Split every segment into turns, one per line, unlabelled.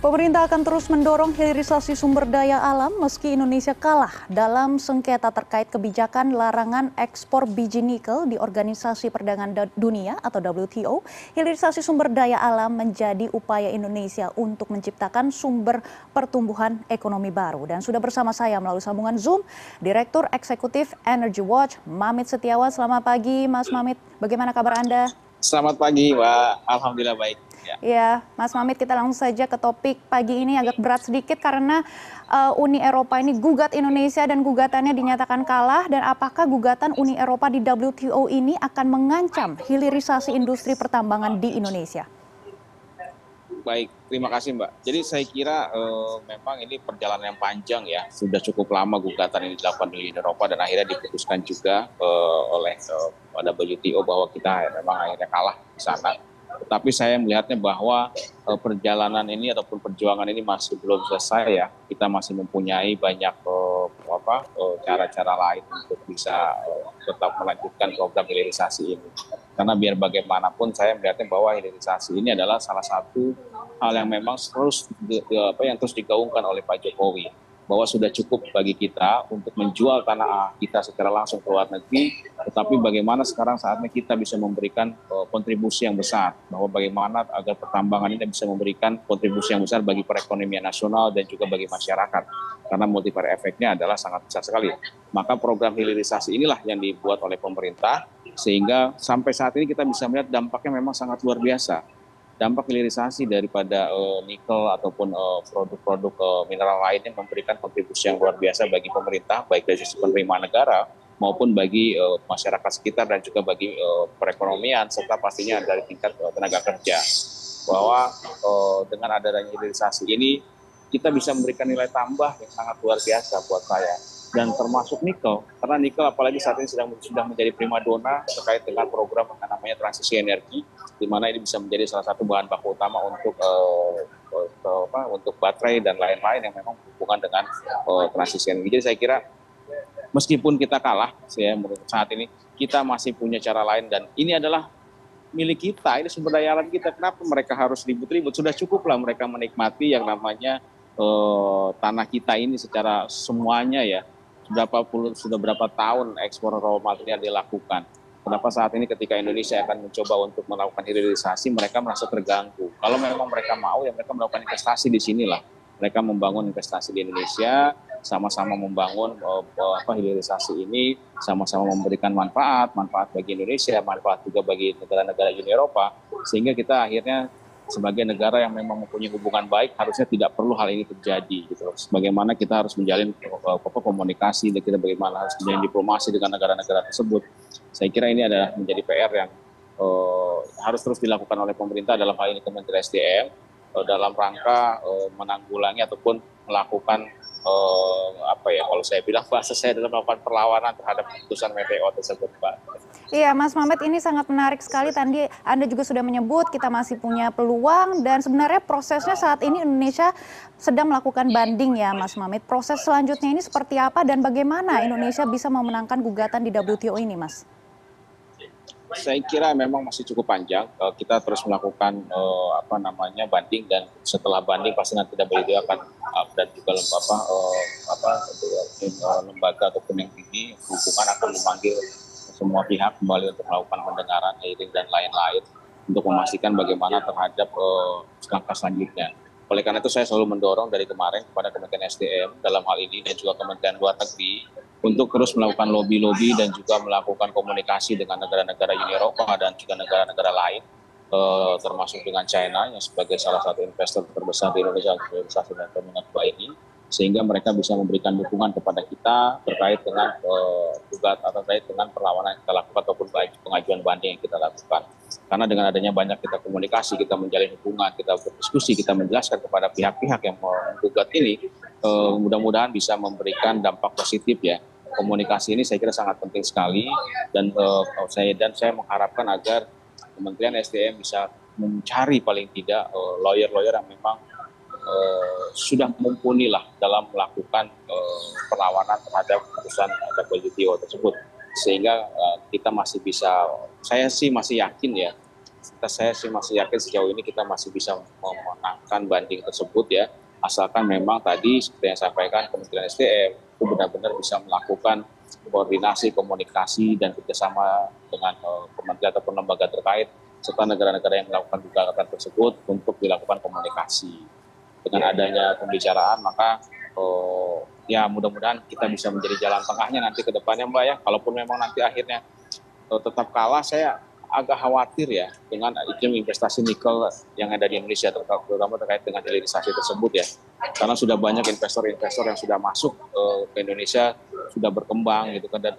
Pemerintah akan terus mendorong hilirisasi sumber daya alam meski Indonesia kalah dalam sengketa terkait kebijakan larangan ekspor biji nikel di Organisasi Perdagangan Dunia atau WTO. Hilirisasi sumber daya alam menjadi upaya Indonesia untuk menciptakan sumber pertumbuhan ekonomi baru. Dan sudah bersama saya melalui sambungan Zoom, Direktur Eksekutif Energy Watch, Mamit Setiawan. Selamat pagi, Mas Mamit. Bagaimana kabar Anda?
Selamat pagi, Mbak. Alhamdulillah baik.
Ya. ya, Mas Mamit kita langsung saja ke topik pagi ini agak berat sedikit karena uh, Uni Eropa ini gugat Indonesia dan gugatannya dinyatakan kalah dan apakah gugatan Uni Eropa di WTO ini akan mengancam hilirisasi industri pertambangan di Indonesia?
Baik, terima kasih Mbak. Jadi saya kira uh, memang ini perjalanan yang panjang ya, sudah cukup lama gugatan ini dilakukan di Uni Eropa dan akhirnya diputuskan juga uh, oleh uh, WTO bahwa kita memang akhirnya kalah di sana tetapi saya melihatnya bahwa uh, perjalanan ini ataupun perjuangan ini masih belum selesai ya. Kita masih mempunyai banyak uh, apa cara-cara lain untuk bisa tetap melanjutkan program hilirisasi ini. Karena biar bagaimanapun saya melihatnya bahwa hilirisasi ini adalah salah satu hal yang memang terus apa yang terus digaungkan oleh Pak Jokowi bahwa sudah cukup bagi kita untuk menjual tanah kita secara langsung ke luar negeri, tetapi bagaimana sekarang saatnya kita bisa memberikan uh, kontribusi yang besar, bahwa bagaimana agar pertambangan ini bisa memberikan kontribusi yang besar bagi perekonomian nasional dan juga bagi masyarakat, karena multiplier efeknya adalah sangat besar sekali. Maka program hilirisasi inilah yang dibuat oleh pemerintah, sehingga sampai saat ini kita bisa melihat dampaknya memang sangat luar biasa dampak hilirisasi daripada uh, nikel ataupun uh, produk-produk uh, mineral lainnya memberikan kontribusi yang luar biasa bagi pemerintah, baik dari sisi penerimaan negara maupun bagi uh, masyarakat sekitar dan juga bagi uh, perekonomian serta pastinya dari tingkat uh, tenaga kerja. Bahwa uh, dengan adanya hilirisasi ini kita bisa memberikan nilai tambah yang sangat luar biasa buat saya dan termasuk nikel karena nikel apalagi saat ini sedang sudah menjadi primadona terkait dengan program yang namanya transisi energi di mana ini bisa menjadi salah satu bahan baku utama untuk uh, uh, apa, untuk baterai dan lain-lain yang memang berhubungan dengan uh, transisi energi. Jadi saya kira meskipun kita kalah saya menurut saat ini kita masih punya cara lain dan ini adalah milik kita, ini sumber daya alam kita. Kenapa mereka harus ribut-ribut? Sudah cukuplah mereka menikmati yang namanya uh, tanah kita ini secara semuanya ya berapa puluh sudah berapa tahun ekspor raw material dilakukan. Kenapa saat ini ketika Indonesia akan mencoba untuk melakukan hilirisasi, mereka merasa terganggu. Kalau memang mereka mau, ya mereka melakukan investasi di sinilah. Mereka membangun investasi di Indonesia, sama-sama membangun uh, apa hilirisasi ini, sama-sama memberikan manfaat, manfaat bagi Indonesia, manfaat juga bagi negara-negara Uni Eropa, sehingga kita akhirnya sebagai negara yang memang mempunyai hubungan baik harusnya tidak perlu hal ini terjadi gitu. Bagaimana kita harus menjalin apa, komunikasi dan kita bagaimana harus menjalin diplomasi dengan negara-negara tersebut. Saya kira ini adalah menjadi PR yang uh, harus terus dilakukan oleh pemerintah dalam hal ini Kementerian SDM uh, dalam rangka uh, menanggulangi ataupun melakukan uh, apa ya kalau saya bilang bahasa saya dalam melakukan perlawanan terhadap keputusan WTO tersebut, Pak.
Iya, Mas Mamet ini sangat menarik sekali. Tadi Anda juga sudah menyebut kita masih punya peluang dan sebenarnya prosesnya saat ini Indonesia sedang melakukan banding ya, Mas Mamet. Proses selanjutnya ini seperti apa dan bagaimana Indonesia bisa memenangkan gugatan di WTO ini, Mas?
Saya kira memang masih cukup panjang. Uh, kita terus melakukan uh, apa namanya banding dan setelah banding pasti nanti WTO akan dan juga apa uh, apa uh, lembaga ataupun yang tinggi hubungan akan memanggil semua pihak kembali untuk melakukan pendengaran hearing dan lain-lain untuk memastikan bagaimana terhadap uh, langkah selanjutnya. Oleh karena itu saya selalu mendorong dari kemarin kepada Kementerian SDM dalam hal ini dan juga Kementerian Luar Negeri untuk terus melakukan lobby-lobby dan juga melakukan komunikasi dengan negara-negara Uni Eropa dan juga negara-negara lain, eh, termasuk dengan China yang sebagai salah satu investor terbesar di Indonesia untuk investasi dan peminat ini, sehingga mereka bisa memberikan dukungan kepada kita terkait dengan eh, tugas atau terkait dengan perlawanan yang kita lakukan ataupun pengajuan banding yang kita lakukan. Karena dengan adanya banyak kita komunikasi, kita menjalin hubungan, kita berdiskusi, kita menjelaskan kepada pihak-pihak yang menggugat ini, eh, mudah-mudahan bisa memberikan dampak positif ya komunikasi ini saya kira sangat penting sekali. Dan uh, saya dan saya mengharapkan agar Kementerian SDM bisa mencari paling tidak eh, lawyer-lawyer uh, yang memang uh, sudah mumpuni lah dalam melakukan uh, perlawanan terhadap keputusan WTO tersebut. Sehingga uh, kita masih bisa saya sih masih yakin ya kita saya sih masih yakin sejauh ini kita masih bisa memenangkan banding tersebut ya. Asalkan memang tadi seperti yang saya sampaikan Kementerian SDM itu benar-benar bisa melakukan koordinasi, komunikasi dan kerjasama dengan uh, kementerian ataupun lembaga terkait serta negara-negara yang melakukan gugatan tersebut untuk dilakukan komunikasi. Dengan adanya pembicaraan maka uh, ya mudah-mudahan kita bisa menjadi jalan tengahnya nanti ke depannya Mbak ya. Kalaupun memang nanti akhirnya uh, tetap kalah saya agak khawatir ya dengan iklim investasi nikel yang ada di Indonesia terutama terkait dengan hilirisasi tersebut ya. Karena sudah banyak investor-investor yang sudah masuk uh, ke Indonesia sudah berkembang gitu kan dan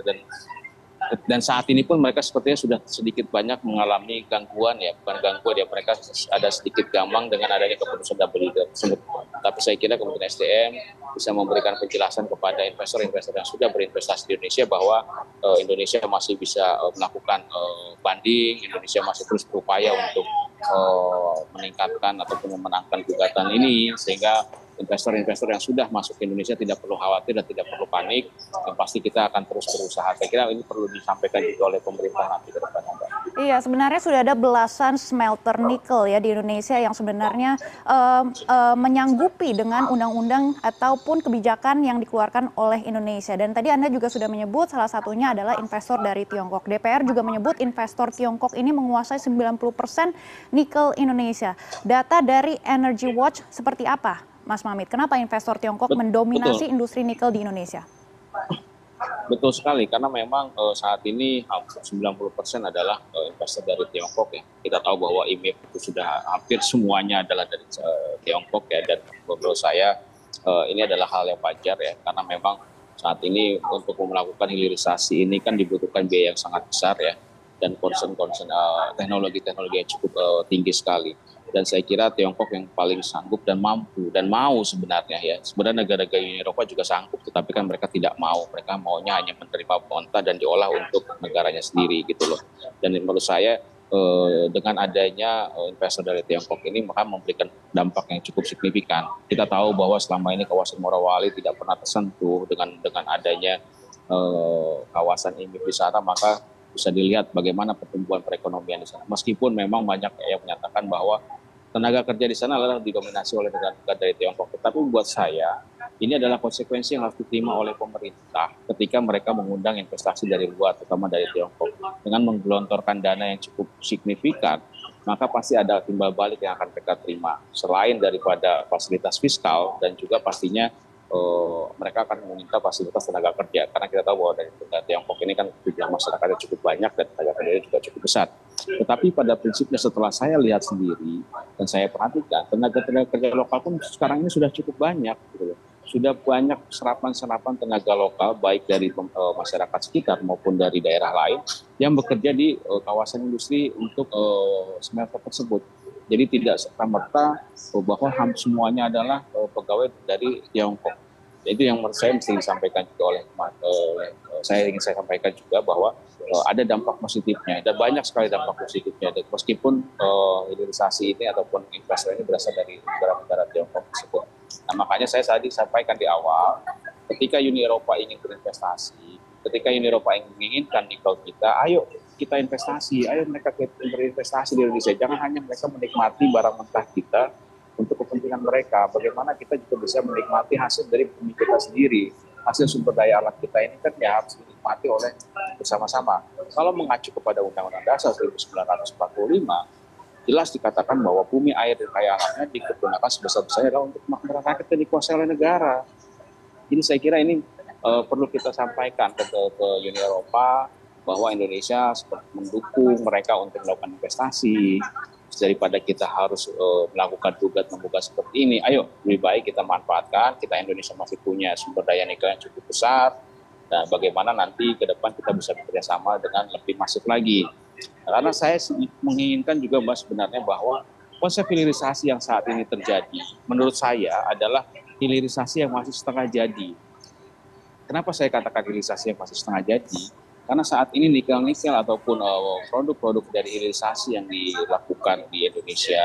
dan saat ini pun mereka sepertinya sudah sedikit banyak mengalami gangguan ya bukan gangguan ya mereka ada sedikit gampang dengan adanya keputusan WD tersebut. Tapi saya kira kemudian SDM bisa memberikan penjelasan kepada investor-investor yang sudah berinvestasi di Indonesia bahwa uh, Indonesia masih bisa uh, melakukan uh, banding Indonesia masih terus berupaya untuk uh, meningkatkan ataupun memenangkan gugatan ini sehingga investor-investor yang sudah masuk ke Indonesia tidak perlu khawatir dan tidak perlu panik. Dan pasti kita akan terus berusaha. Saya kira ini perlu disampaikan juga oleh pemerintah nanti ke depan.
Iya, sebenarnya sudah ada belasan smelter nikel ya di Indonesia yang sebenarnya uh, uh, menyanggupi dengan undang-undang ataupun kebijakan yang dikeluarkan oleh Indonesia. Dan tadi Anda juga sudah menyebut salah satunya adalah investor dari Tiongkok. DPR juga menyebut investor Tiongkok ini menguasai 90% nikel Indonesia. Data dari Energy Watch seperti apa? Mas Mamit. Kenapa investor Tiongkok Betul. mendominasi industri nikel di Indonesia?
Betul sekali, karena memang uh, saat ini hampir 90% adalah uh, investor dari Tiongkok ya. Kita tahu bahwa IMF itu sudah hampir semuanya adalah dari uh, Tiongkok ya, dan menurut saya uh, ini adalah hal yang wajar ya, karena memang saat ini untuk melakukan hilirisasi ini kan dibutuhkan biaya yang sangat besar ya, dan concern-concern uh, teknologi-teknologi yang cukup uh, tinggi sekali dan saya kira Tiongkok yang paling sanggup dan mampu dan mau sebenarnya ya. Sebenarnya negara-negara Uni Eropa juga sanggup tetapi kan mereka tidak mau. Mereka maunya hanya menerima bonta dan diolah untuk negaranya sendiri gitu loh. Dan menurut saya eh, dengan adanya eh, investor dari Tiongkok ini maka memberikan dampak yang cukup signifikan. Kita tahu bahwa selama ini kawasan Morawali tidak pernah tersentuh dengan dengan adanya eh, kawasan ini wisata maka bisa dilihat bagaimana pertumbuhan perekonomian di sana. Meskipun memang banyak yang menyatakan bahwa tenaga kerja di sana adalah didominasi oleh negara-negara dari Tiongkok. Tetapi buat saya, ini adalah konsekuensi yang harus diterima oleh pemerintah ketika mereka mengundang investasi dari luar, terutama dari Tiongkok. Dengan menggelontorkan dana yang cukup signifikan, maka pasti ada timbal balik yang akan mereka terima. Selain daripada fasilitas fiskal dan juga pastinya uh, mereka akan meminta fasilitas tenaga kerja karena kita tahu bahwa dari Tiongkok ini kan jumlah masyarakatnya cukup banyak dan tenaga kerjanya juga cukup besar. Tetapi pada prinsipnya setelah saya lihat sendiri dan saya perhatikan tenaga-tenaga kerja lokal pun sekarang ini sudah cukup banyak gitu Sudah banyak serapan-serapan tenaga lokal baik dari uh, masyarakat sekitar maupun dari daerah lain yang bekerja di uh, kawasan industri untuk uh, smelter tersebut. Jadi tidak serta-merta bahwa semuanya adalah pegawai dari Tiongkok itu yang saya mesti disampaikan juga oleh uh, saya ingin saya sampaikan juga bahwa uh, ada dampak positifnya dan banyak sekali dampak positifnya dan meskipun uh, hilirisasi ini ataupun investor ini berasal dari negara-negara Tiongkok tersebut. Nah makanya saya tadi sampaikan di awal ketika Uni Eropa ingin berinvestasi, ketika Uni Eropa ingin menginginkan nikel kita, ayo kita investasi, ayo mereka berinvestasi di Indonesia. Jangan hanya mereka menikmati barang mentah kita, untuk kepentingan mereka. Bagaimana kita juga bisa menikmati hasil dari bumi kita sendiri. Hasil sumber daya alat kita ini kan ya harus dinikmati oleh bersama-sama. Kalau mengacu kepada Undang-Undang Dasar 1945, jelas dikatakan bahwa bumi, air, dan kaya alamnya digunakan sebesar-besarnya adalah untuk makmur rakyat dan dikuasai oleh negara. Jadi saya kira ini uh, perlu kita sampaikan ke, ke Uni Eropa bahwa Indonesia mendukung mereka untuk melakukan investasi, daripada kita harus uh, melakukan tugas membuka seperti ini, ayo lebih baik kita manfaatkan. Kita Indonesia masih punya sumber daya nikel yang cukup besar. Dan bagaimana nanti ke depan kita bisa bekerja sama dengan lebih masif lagi. Karena saya menginginkan juga mbak sebenarnya bahwa konsep hilirisasi yang saat ini terjadi, menurut saya adalah hilirisasi yang masih setengah jadi. Kenapa saya katakan hilirisasi yang masih setengah jadi? Karena saat ini nikel-nikel ataupun uh, produk-produk dari hilirisasi yang dilakukan di Indonesia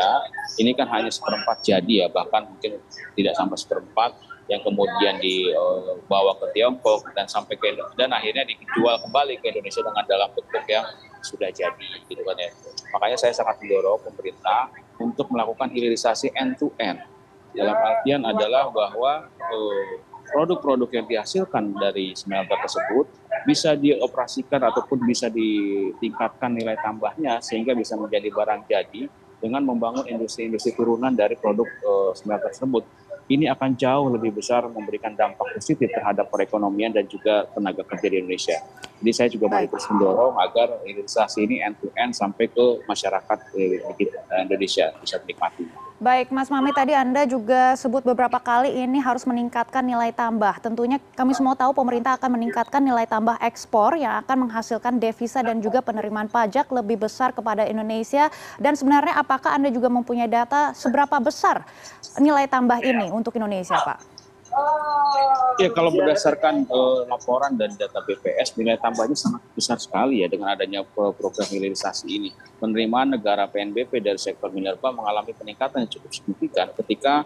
ini kan hanya seperempat jadi ya, bahkan mungkin tidak sampai seperempat yang kemudian dibawa ke Tiongkok dan sampai ke dan akhirnya dijual kembali ke Indonesia dengan dalam bentuk yang sudah jadi gitu kan ya. Makanya saya sangat mendorong pemerintah untuk melakukan hilirisasi end to end. Dalam artian adalah bahwa uh, produk-produk yang dihasilkan dari smelter tersebut bisa dioperasikan ataupun bisa ditingkatkan nilai tambahnya sehingga bisa menjadi barang jadi dengan membangun industri-industri turunan dari produk uh, smelter tersebut. Ini akan jauh lebih besar memberikan dampak positif terhadap perekonomian dan juga tenaga kerja di Indonesia. Jadi saya juga mau terus mendorong agar hilirisasi ini end to end sampai ke masyarakat eh, Indonesia bisa menikmati.
Baik, Mas Mami, tadi Anda juga sebut beberapa kali ini harus meningkatkan nilai tambah. Tentunya kami semua tahu pemerintah akan meningkatkan nilai tambah ekspor yang akan menghasilkan devisa dan juga penerimaan pajak lebih besar kepada Indonesia. Dan sebenarnya apakah Anda juga mempunyai data seberapa besar nilai tambah ini untuk Indonesia, Pak?
Ya kalau berdasarkan uh, laporan dan data BPS nilai tambahnya sangat besar sekali ya dengan adanya program hilirisasi ini. Penerimaan negara PNBP dari sektor minerba mengalami peningkatan yang cukup signifikan ketika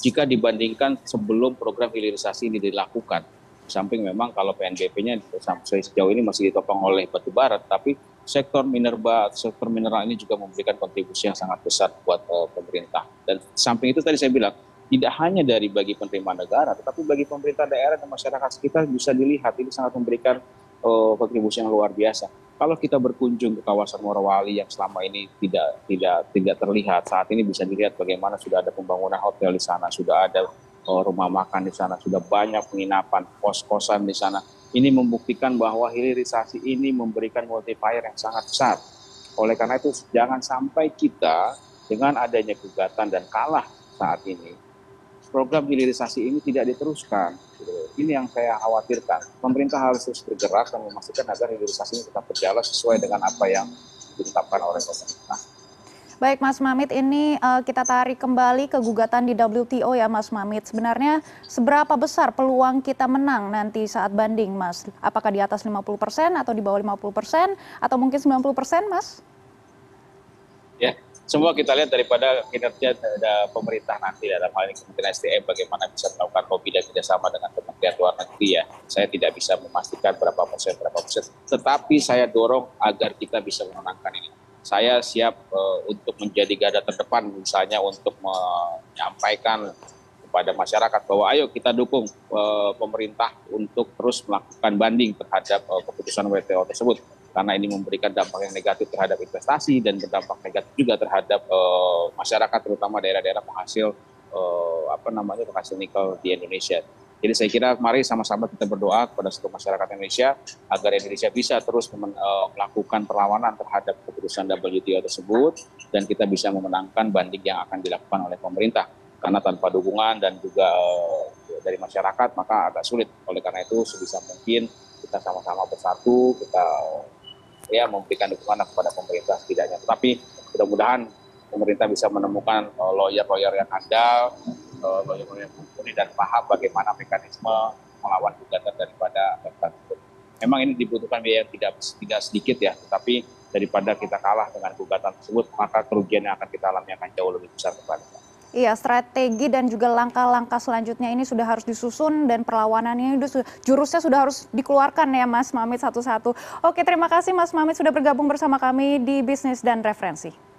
jika dibandingkan sebelum program hilirisasi ini dilakukan. Samping memang kalau PNBP-nya sampai sejauh ini masih ditopang oleh batu bara, tapi sektor minerba, sektor mineral ini juga memberikan kontribusi yang sangat besar buat uh, pemerintah. Dan samping itu tadi saya bilang tidak hanya dari bagi penerima negara, tetapi bagi pemerintah daerah dan masyarakat sekitar bisa dilihat ini sangat memberikan uh, kontribusi yang luar biasa. Kalau kita berkunjung ke kawasan Morowali yang selama ini tidak tidak tidak terlihat, saat ini bisa dilihat bagaimana sudah ada pembangunan hotel di sana, sudah ada uh, rumah makan di sana, sudah banyak penginapan, kos-kosan di sana. Ini membuktikan bahwa hilirisasi ini memberikan multiplier yang sangat besar. Oleh karena itu jangan sampai kita dengan adanya gugatan dan kalah saat ini program hilirisasi ini tidak diteruskan. Ini yang saya khawatirkan. Pemerintah harus terus bergerak dan memastikan agar hilirisasi ini tetap berjalan sesuai dengan apa yang ditetapkan oleh pemerintah.
Baik Mas Mamit, ini uh, kita tarik kembali ke gugatan di WTO ya Mas Mamit. Sebenarnya seberapa besar peluang kita menang nanti saat banding Mas? Apakah di atas 50% atau di bawah 50% atau mungkin 90% Mas?
Semua kita lihat daripada kinerja pemerintah nanti dalam hal ini Kementerian SDM bagaimana bisa melakukan lobby dan kerjasama dengan Kementerian Luar Negeri ya. Saya tidak bisa memastikan berapa persen berapa persen, tetapi saya dorong agar kita bisa memenangkan ini. Saya siap uh, untuk menjadi garda terdepan misalnya untuk menyampaikan kepada masyarakat bahwa ayo kita dukung uh, pemerintah untuk terus melakukan banding terhadap uh, keputusan WTO tersebut karena ini memberikan dampak yang negatif terhadap investasi dan berdampak negatif juga terhadap uh, masyarakat terutama daerah-daerah penghasil uh, apa namanya penghasil nikel di Indonesia. Jadi saya kira mari sama-sama kita berdoa kepada seluruh masyarakat Indonesia agar Indonesia bisa terus uh, melakukan perlawanan terhadap keputusan WTO tersebut dan kita bisa memenangkan banding yang akan dilakukan oleh pemerintah. Karena tanpa dukungan dan juga uh, dari masyarakat maka agak sulit. Oleh karena itu sebisa mungkin kita sama-sama bersatu, kita ya memberikan dukungan kepada pemerintah setidaknya. Tetapi mudah-mudahan pemerintah bisa menemukan uh, lawyer-lawyer yang handal, uh, lawyer-lawyer yang mumpuni dan paham bagaimana mekanisme melawan gugatan daripada tersebut. Memang ini dibutuhkan biaya yang tidak tidak sedikit ya, tetapi daripada kita kalah dengan gugatan tersebut, maka kerugian yang akan kita alami akan jauh lebih besar kepada.
Iya, strategi dan juga langkah-langkah selanjutnya ini sudah harus disusun dan perlawanannya itu jurusnya sudah harus dikeluarkan ya Mas Mamit satu-satu. Oke, terima kasih Mas Mamit sudah bergabung bersama kami di Bisnis dan Referensi.